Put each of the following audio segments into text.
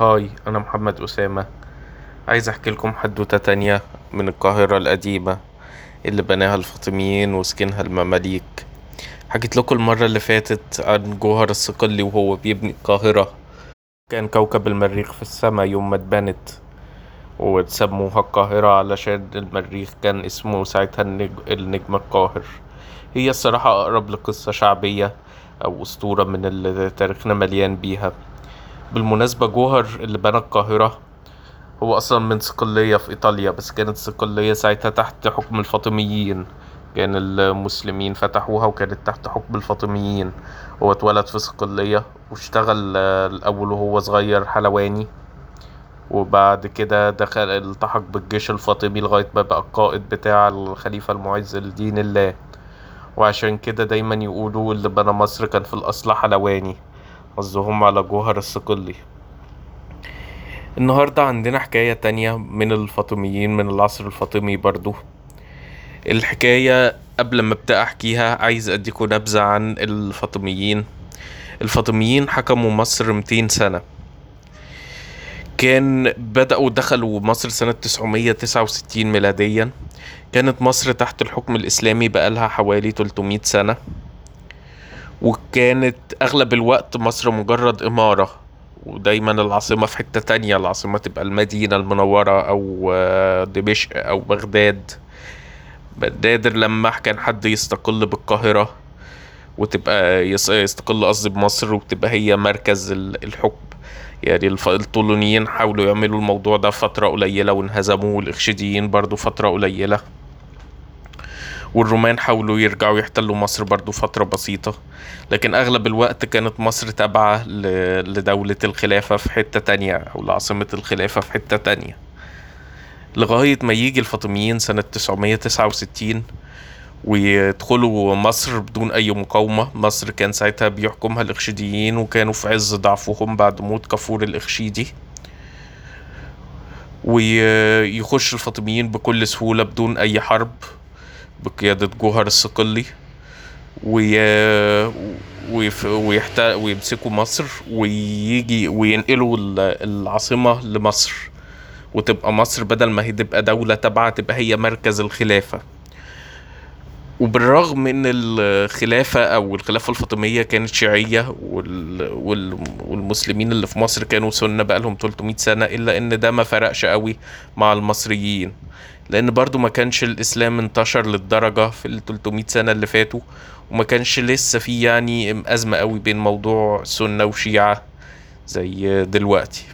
هاي أنا محمد أسامة. عايز أحكي لكم حدوتة تانية من القاهرة القديمة اللي بناها الفاطميين وسكنها المماليك. حكيت لكم المرة اللي فاتت عن جوهر الصقلي وهو بيبني القاهرة. كان كوكب المريخ في السما يوم ما اتبنت وسموها القاهرة علشان المريخ كان اسمه ساعتها النج... النجم القاهر. هي الصراحة أقرب لقصة شعبية أو أسطورة من اللي تاريخنا مليان بيها. بالمناسبة جوهر اللي بنى القاهرة هو أصلا من صقلية في إيطاليا بس كانت صقلية ساعتها تحت حكم الفاطميين. كان المسلمين فتحوها وكانت تحت حكم الفاطميين. هو اتولد في صقلية واشتغل آه، الأول وهو صغير حلواني. وبعد كده دخل التحق بالجيش الفاطمي لغاية ما بقى القائد بتاع الخليفة المعز لدين الله. وعشان كده دايما يقولوا اللي بنى مصر كان في الأصل حلواني. قصدهم على جوهر الصقلي النهاردة عندنا حكاية تانية من الفاطميين من العصر الفاطمي برضو. الحكاية قبل ما أبدأ أحكيها عايز أديكم نبذة عن الفاطميين. الفاطميين حكموا مصر 200 سنة. كان بدأوا دخلوا مصر سنة 969 ميلاديا. كانت مصر تحت الحكم الإسلامي بقالها حوالي 300 سنة. وكانت أغلب الوقت مصر مجرد إمارة ودايما العاصمة في حتة تانية العاصمة تبقى المدينة المنورة أو آه، دمشق أو بغداد. نادر لما كان حد يستقل بالقاهرة وتبقى يس- يستقل قصدي بمصر وتبقى هي مركز ال- الحكم. يعني الطولونيين حاولوا يعملوا الموضوع ده فترة قليلة وانهزموا والإخشيديين برضو فترة قليلة. والرومان حاولوا يرجعوا يحتلوا مصر برضو فترة بسيطة لكن أغلب الوقت كانت مصر تابعة لدولة الخلافة في حتة تانية أو لعاصمة الخلافة في حتة تانية. لغاية ما يجي الفاطميين سنة 969 ويدخلوا مصر بدون أي مقاومة مصر كان ساعتها بيحكمها الإخشيديين وكانوا في عز ضعفهم بعد موت كفور الإخشيدي ويخش الفاطميين بكل سهولة بدون أي حرب. بقيادة جوهر الصقلي وي... ويف... ويحت... ويمسكوا مصر ويجي وينقلوا ال- العاصمة لمصر. وتبقى مصر بدل ما هي تبقى دولة تابعة تبقى هي مركز الخلافة. وبالرغم من الخلافة أو الخلافة الفاطمية كانت شيعية وال... وال... والمسلمين اللي في مصر كانوا سنة بقالهم 300 سنة إلا إن ده ما فرقش قوي مع المصريين. لأن برضو ما كانش الإسلام انتشر للدرجة في ال 300 سنة اللي فاتوا وما كانش لسه في يعني أزمة قوي بين موضوع سنة وشيعة زي دلوقتي.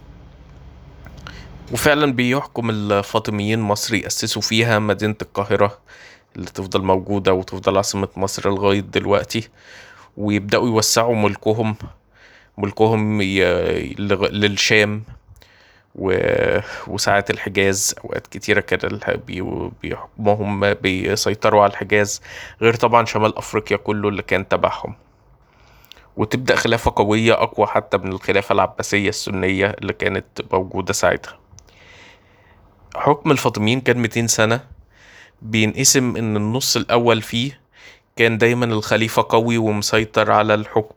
وفعلا بيحكم الفاطميين مصر يأسسوا فيها مدينة القاهرة. اللي تفضل موجودة وتفضل عاصمة مصر لغاية دلوقتي ويبدأوا يوسعوا ملكهم ملكهم للشام و... الحجاز أوقات كتيرة بي... بيحكمهم بيسيطروا على الحجاز غير طبعا شمال أفريقيا كله اللي كان تبعهم. وتبدأ خلافة قوية أقوى حتى من الخلافة العباسية السنية اللي كانت موجودة ساعتها. حكم الفاطميين كان 200 سنة. بينقسم إن النص الأول فيه كان دايما الخليفة قوي ومسيطر على الحكم.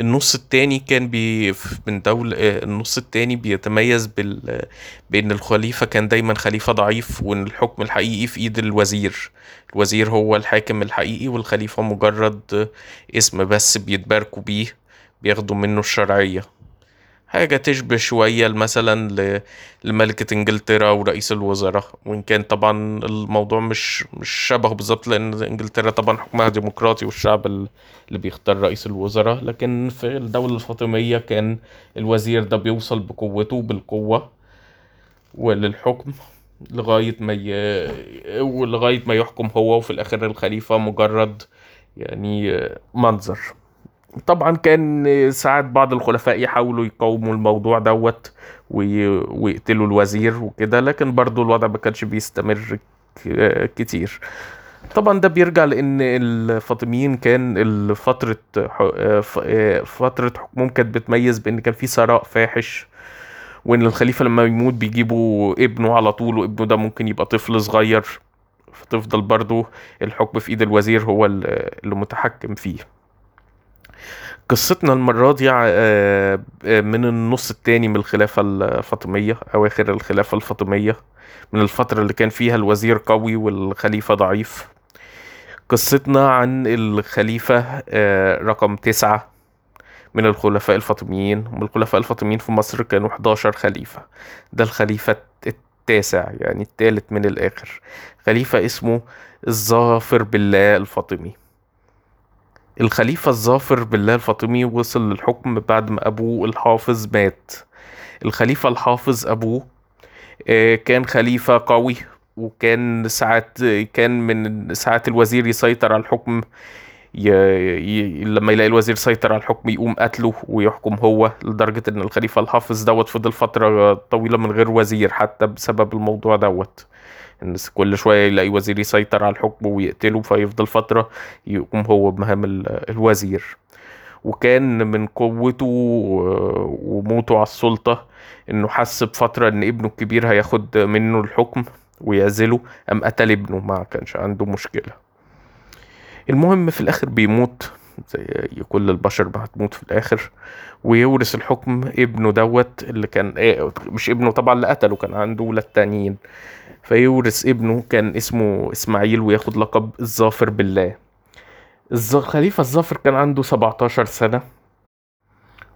النص التاني كان بي من دولة آه، النص التاني بيتميز بال بأن الخليفة كان دايما خليفة ضعيف وأن الحكم الحقيقي في إيد الوزير. الوزير هو الحاكم الحقيقي والخليفة مجرد اسم بس بيتباركوا بيه بياخدوا منه الشرعية. حاجة تشبه شوية مثلا لملكة إنجلترا ورئيس الوزراء وإن كان طبعا الموضوع مش مش شبهه بالظبط لأن إنجلترا طبعا حكمها ديمقراطي والشعب ال- اللي بيختار رئيس الوزراء لكن في الدولة الفاطمية كان الوزير ده بيوصل بقوته بالقوة وللحكم لغاية ما ي... ولغاية ما يحكم هو وفي الآخر الخليفة مجرد يعني منظر. طبعا كان ساعات بعض الخلفاء يحاولوا يقاوموا الموضوع دوت وي... ويقتلوا الوزير وكده لكن برضو الوضع ما كانش بيستمر كتير. طبعا ده بيرجع لأن الفاطميين كان ال- فترة ح- ف- فترة حكمهم كانت بتميز بأن كان في ثراء فاحش وإن الخليفة لما يموت بيجيبوا ابنه على طول وابنه ده ممكن يبقى طفل صغير فتفضل برضو الحكم في إيد الوزير هو ال- اللي متحكم فيه. قصتنا المرة دي آه، آه، من النص التاني من الخلافة الفاطمية أواخر الخلافة الفاطمية من الفترة اللي كان فيها الوزير قوي والخليفة ضعيف. قصتنا عن الخليفة آه، رقم تسعة من الخلفاء الفاطميين. ومن الخلفاء الفاطميين في مصر كانوا 11 خليفة. ده الخليفة التاسع يعني التالت من الآخر. خليفة اسمه الظافر بالله الفاطمي. الخليفة الظافر بالله الفاطمي وصل للحكم بعد ما أبوه الحافظ مات. الخليفة الحافظ أبوه آه، كان خليفة قوي وكان ساعات كان من ساعات الوزير يسيطر على الحكم ي... ي... لما يلاقي الوزير سيطر على الحكم يقوم قتله ويحكم هو لدرجة إن الخليفة الحافظ دوت فضل فترة طويلة من غير وزير حتى بسبب الموضوع دوت. ان كل شوية يلاقي وزير يسيطر على الحكم ويقتله فيفضل فترة يقوم هو بمهام الوزير. وكان من قوته وموته على السلطة إنه حس بفترة إن ابنه الكبير هياخد منه الحكم ويعزله قام قتل ابنه ما كانش عنده مشكلة. المهم في الآخر بيموت. زي كل البشر هتموت في الآخر. ويورث الحكم ابنه دوت اللي كان إيه مش ابنه طبعا اللي قتله كان عنده ولاد تانيين. فيورث ابنه كان اسمه إسماعيل وياخد لقب الظافر بالله. الخليفة الظافر كان عنده 17 سنة.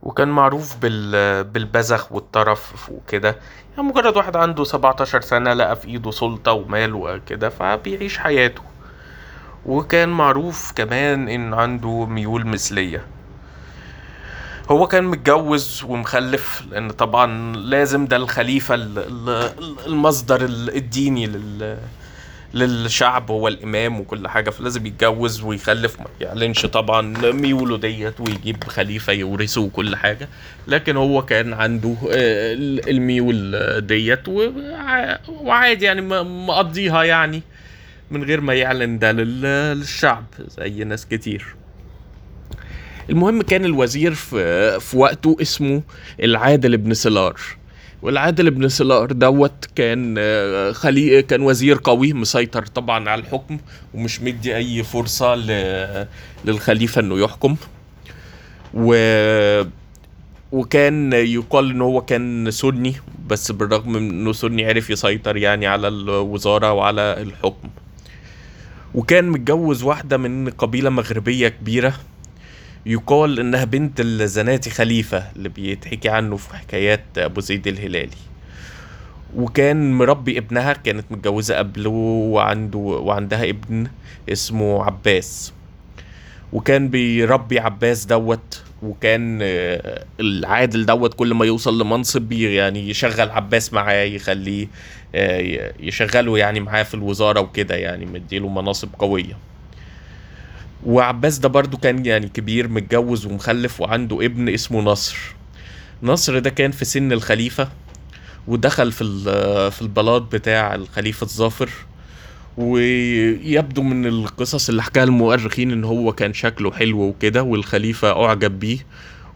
وكان معروف بال... بالبذخ والطرف وكده. يعني مجرد واحد عنده 17 سنة لقى في إيده سلطة ومال وكده فبيعيش حياته. وكان معروف كمان إن عنده ميول مثلية. هو كان متجوز ومخلف لأن طبعا لازم ده الخليفة المصدر الديني لل للشعب هو الإمام وكل حاجة فلازم يتجوز ويخلف. ما يعلنش طبعا ميوله ديت ويجيب خليفة يورثه وكل حاجة. لكن هو كان عنده آه، الميول ديت وعادي يعني مقضيها يعني. من غير ما يعلن ده للشعب زي ناس كتير. المهم كان الوزير في, وقته اسمه العادل بن سلار. والعادل بن سلار دوت كان خلي كان وزير قوي مسيطر طبعا على الحكم ومش مدي أي فرصة للخليفة إنه يحكم. و وكان يقال ان هو كان سني بس بالرغم من إنه سني عرف يسيطر يعني على الوزارة وعلى الحكم. وكان متجوز واحدة من قبيلة مغربية كبيرة. يقال إنها بنت الزناتي خليفة اللي بيتحكي عنه في حكايات أبو زيد الهلالي. وكان مربي ابنها كانت متجوزة قبله وعنده وعندها ابن اسمه عباس. وكان بيربي عباس دوت وكان آه، العادل دوت كل ما يوصل لمنصب يعني يشغل عباس معاه يخليه آه، يشغله يعني معاه في الوزارة وكده يعني مديله مناصب قوية. وعباس ده برضو كان يعني كبير متجوز ومخلف وعنده ابن اسمه نصر. نصر ده كان في سن الخليفة ودخل في في البلاط بتاع الخليفة الظافر. ويبدو من القصص اللي حكاها المؤرخين إن هو كان شكله حلو وكده والخليفة أعجب بيه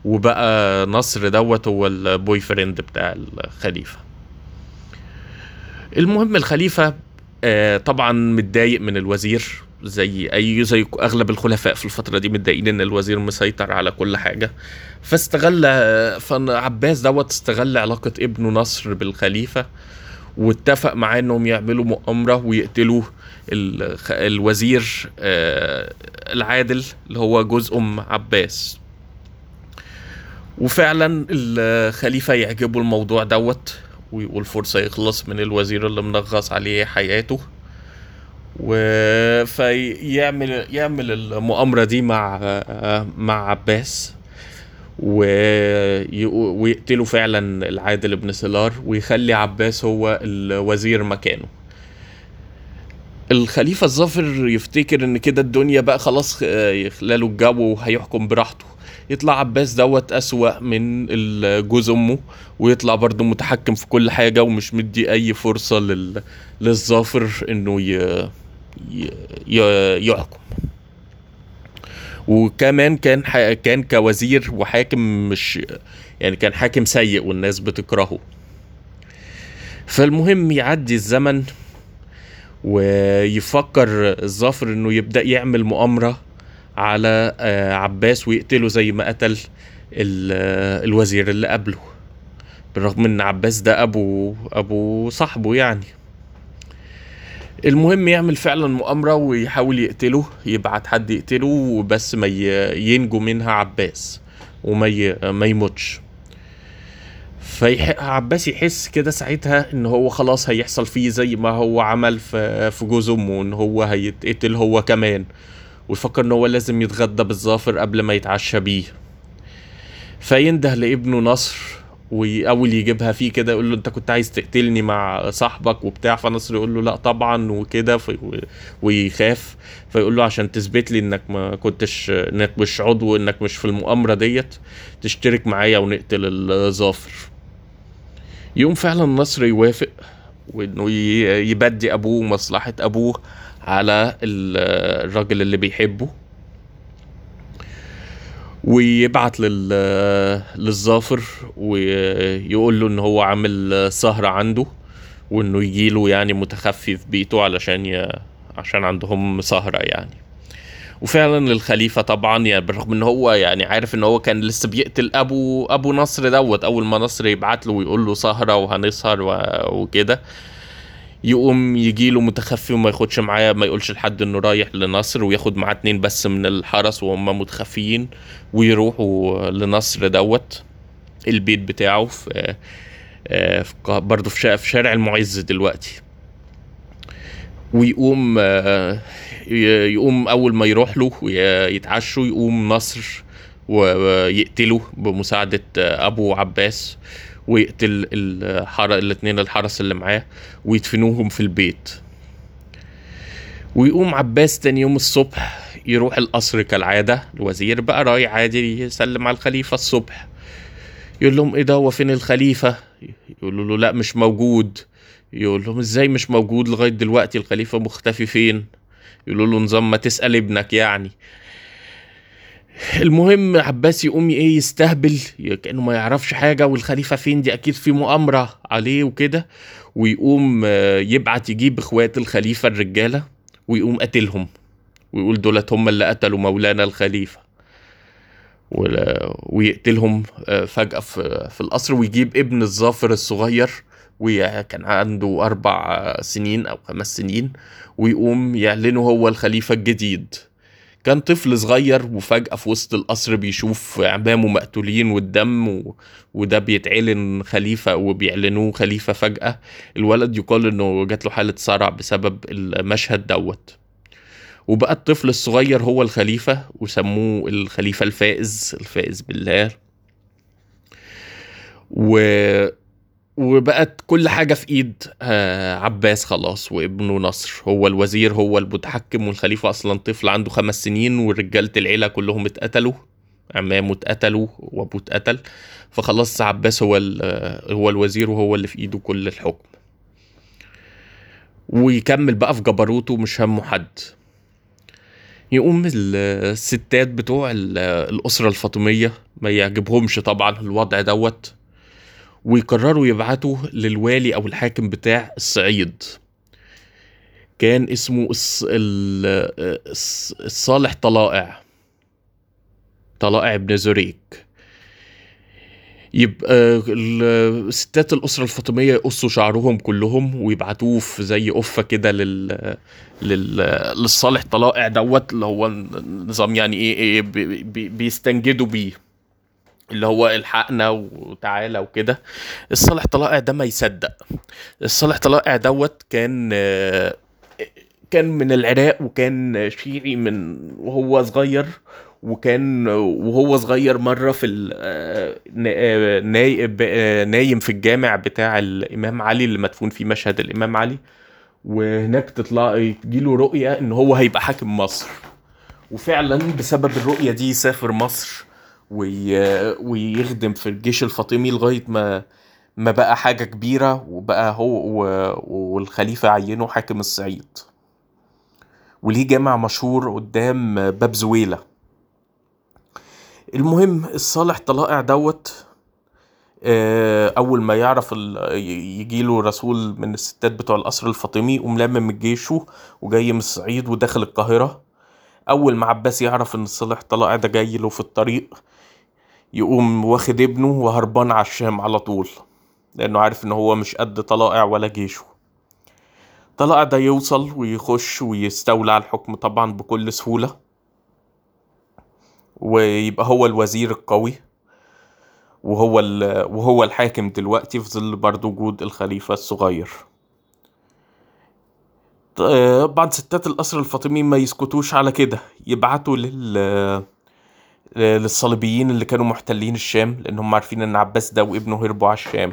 وبقى نصر دوت هو ال boyfriend بتاع الخليفة. المهم الخليفة آه، طبعا متضايق من الوزير زي أي زي أغلب الخلفاء في الفترة دي متضايقين إن الوزير مسيطر على كل حاجة. فاستغل فعباس دوت استغل علاقة ابنه نصر بالخليفة واتفق معاه انهم يعملوا مؤامرة ويقتلوا الوزير آه، العادل اللي هو جوز أم عباس. وفعلا الخليفة يعجبه الموضوع دوت ويقول فرصه يخلص من الوزير اللي منغص عليه حياته. و فيعمل يعمل المؤامرة دي مع مع عباس. ويقتلوا فعلا العادل بن سلار ويخلي عباس هو الوزير مكانه. الخليفة الظافر يفتكر إن كده الدنيا بقى خلاص يخلاله الجو وهيحكم براحته. يطلع عباس دوت أسوأ من جوز أمه ويطلع برضه متحكم في كل حاجة ومش مدي أي فرصة لل... للظافر إنه ي... يحكم. وكمان كان كان كوزير وحاكم مش يعني كان حاكم سيء والناس بتكرهه. فالمهم يعدي الزمن ويفكر الظافر إنه يبدأ يعمل مؤامرة على آه، عباس ويقتله زي ما قتل ال- الوزير اللي قبله بالرغم إن عباس ده ابو أبو صاحبه يعني. المهم يعمل فعلا مؤامرة ويحاول يقتله يبعت حد يقتله وبس ما ينجو منها عباس وما ما يموتش. فيح... عباس يحس كده ساعتها إن هو خلاص هيحصل فيه زي ما هو عمل في في جوز أمه إن هو هيتقتل هو كمان. ويفكر إن هو لازم يتغدى بالظافر قبل ما يتعشى بيه. فينده لابنه نصر وأول يجيبها فيه كده يقول له أنت كنت عايز تقتلني مع صاحبك وبتاع فنصر يقول له لأ طبعا وكده ويخاف. فيقول له عشان تثبت لي إنك ما كنتش إنك مش عضو إنك مش في المؤامرة ديت تشترك معايا ونقتل الظافر. يقوم فعلا نصر يوافق وإنه يبدي أبوه مصلحة أبوه على ال- الراجل اللي بيحبه. ويبعت لل للظافر ويقول له إن هو عامل سهرة عنده وإنه يجيله يعني متخفي في بيته علشان ي... عشان عندهم سهرة يعني. وفعلا الخليفة طبعا يعني بالرغم إن هو يعني عارف إن هو كان لسه بيقتل أبو أبو نصر دوت أول ما نصر يبعت له ويقول له سهرة وهنسهر و... وكده يقوم يجي له متخفي وما ياخدش معاه ما يقولش لحد إنه رايح لنصر وياخد معاه اتنين بس من الحرس وهم متخفيين ويروحوا لنصر دوت البيت بتاعه في آه، قا- برضه في شا- في شارع المعز دلوقتي. ويقوم آه، يقوم أول ما يروح له ويتعشوا يقوم نصر ويقتله بمساعدة آه، أبو عباس. ويقتل الحر... الاتنين الحرس اللي معاه ويدفنوهم في البيت. ويقوم عباس تاني يوم الصبح يروح القصر كالعادة. الوزير بقى رايح عادي يسلم على الخليفة الصبح. يقول لهم إيه ده؟ هو فين الخليفة؟ يقولوا له لا مش موجود. يقول لهم إزاي مش موجود لغاية دلوقتي؟ الخليفة مختفي فين؟ يقولوا له نظام ما تسأل ابنك يعني. المهم عباس يقوم إيه يستهبل كأنه ما يعرفش حاجة والخليفة فين؟ دي أكيد في مؤامرة عليه وكده. ويقوم آه، يبعت يجيب إخوات الخليفة الرجالة ويقوم قتلهم ويقول دولت هم اللي قتلوا مولانا الخليفة. ولا- ويقتلهم آه، فجأة في القصر ويجيب ابن الظافر الصغير وكان عنده أربع آه، سنين أو خمس سنين ويقوم يعلنه هو الخليفة الجديد. كان طفل صغير وفجأة في وسط القصر بيشوف عمامه مقتولين والدم و... وده بيتعلن خليفة وبيعلنوه خليفة فجأة. الولد يقال إنه جات له حالة صرع بسبب المشهد دوت. وبقى الطفل الصغير هو الخليفة وسموه الخليفة الفائز الفائز بالله. و... وبقت كل حاجة في إيد آه، عباس خلاص وابنه نصر. هو الوزير هو المتحكم والخليفة أصلا طفل عنده خمس سنين ورجالة العيلة كلهم اتقتلوا عمامه اتقتلوا وأبوه اتقتل. فخلاص عباس هو آه، هو الوزير وهو اللي في إيده كل الحكم. ويكمل بقى في جبروته مش همه حد. يقوم ال- الستات بتوع ال- الأسرة الفاطمية ما يعجبهمش طبعا الوضع دوت. ويقرروا يبعتوا للوالي أو الحاكم بتاع الصعيد. كان اسمه الص... ال... الص- الصالح طلائع. طلائع بن زريك يبقى ال- ستات الأسرة الفاطمية يقصوا شعرهم كلهم ويبعتوه في زي قفة كده لل... لل... للصالح طلائع دوت اللي هو نظام يعني إيه, إيه بي... بي... بيستنجدوا بيه. اللي هو الحقنا وتعالى وكده. الصالح طلائع ده ما يصدق. الصالح طلائع دوت كان كان من العراق وكان شيعي من وهو صغير وكان وهو صغير مرة في ال- نا- ناي- آه، نايم في الجامع بتاع الإمام علي اللي مدفون فيه مشهد الإمام علي. وهناك تطلع تجيله رؤية إن هو هيبقى حاكم مصر. وفعلا بسبب الرؤية دي يسافر مصر. ويخدم في الجيش الفاطمي لغاية ما ما بقى حاجة كبيرة وبقى هو و... والخليفة عينه حاكم الصعيد. وليه جامع مشهور قدام باب زويلة. المهم الصالح طلائع دوت آه، أول ما يعرف ال... يجيله رسول من الستات بتوع القصر الفاطمي من جيشه وجاي من الصعيد وداخل القاهرة. أول ما عباس يعرف إن صالح طلائع ده جاي له في الطريق يقوم واخد ابنه وهربان على الشام على طول لأنه عارف إن هو مش قد طلائع ولا جيشه. طلائع ده يوصل ويخش ويستولى على الحكم طبعا بكل سهولة ويبقى هو الوزير القوي وهو وهو الحاكم دلوقتي في ظل برضه وجود الخليفة الصغير. بعض ستات القصر الفاطمي ما يسكتوش على كده يبعتوا لل للصليبيين اللي كانوا محتلين الشام لأنهم عارفين إن عباس ده وابنه هربوا على الشام.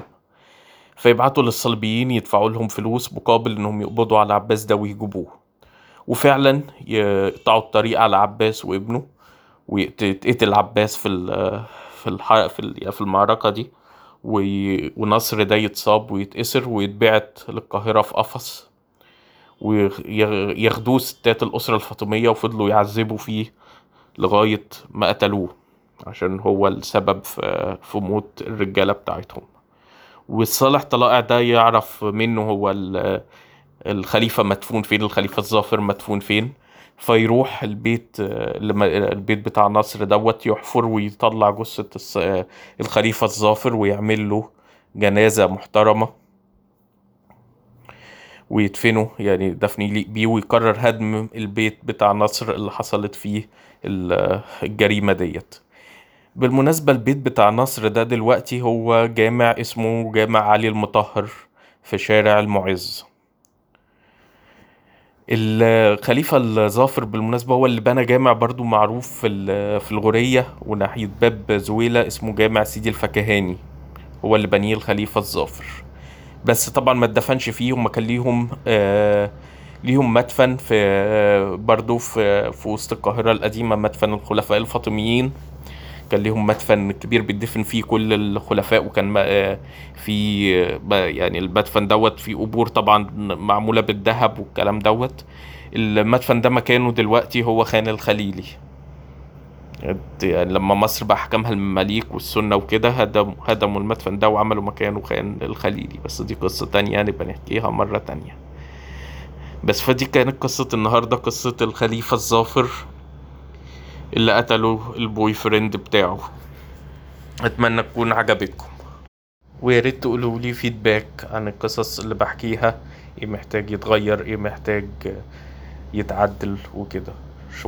فيبعتوا للصليبيين يدفعوا لهم فلوس مقابل إنهم يقبضوا على عباس ده ويجيبوه. وفعلا يقطعوا الطريق على عباس وابنه ويتقتل عباس في ال في الح... في في المعركة دي. ونصر ده يتصاب ويتأسر ويتبعت للقاهرة في قفص. وياخدوه ستات الأسرة الفاطمية وفضلوا يعذبوا فيه. لغاية ما قتلوه عشان هو السبب في موت الرجالة بتاعتهم. والصالح طلائع ده يعرف منه هو الخليفة مدفون فين الخليفة الظافر مدفون فين. فيروح البيت البيت بتاع نصر دوت يحفر ويطلع جثة الخليفة الظافر ويعمل له جنازة محترمة. ويدفنه يعني دفن يليق بيه ويقرر هدم البيت بتاع نصر اللي حصلت فيه الجريمة ديت. بالمناسبة البيت بتاع نصر ده دلوقتي هو جامع اسمه جامع علي المطهر في شارع المعز. الخليفة الظافر بالمناسبة هو اللي بنى جامع برضو معروف في الغورية وناحية باب زويلة اسمه جامع سيدي الفكهاني. هو اللي بنيه الخليفة الظافر. بس طبعا ما اتدفنش فيه هما كان ليهم آه ليهم مدفن في آه برضو في في وسط القاهرة القديمة مدفن الخلفاء الفاطميين. كان ليهم مدفن كبير بيدفن فيه كل الخلفاء وكان في يعني المدفن دوت فيه قبور طبعا معمولة بالذهب والكلام دوت. المدفن ده مكانه دلوقتي هو خان الخليلي. لما مصر بقى حكمها المماليك والسنة وكده هدموا هدموا المدفن ده وعملوا مكانه خان الخليلي. بس دي قصة تانية نبقى نحكيها مرة تانية. بس فدي كانت قصة النهاردة قصة الخليفة الظافر اللي قتلوا ال boyfriend بتاعه. أتمنى تكون عجبتكم. ويا ريت تقولوا لي feedback عن القصص اللي بحكيها. إيه محتاج يتغير؟ إيه محتاج يتعدل؟ وكده.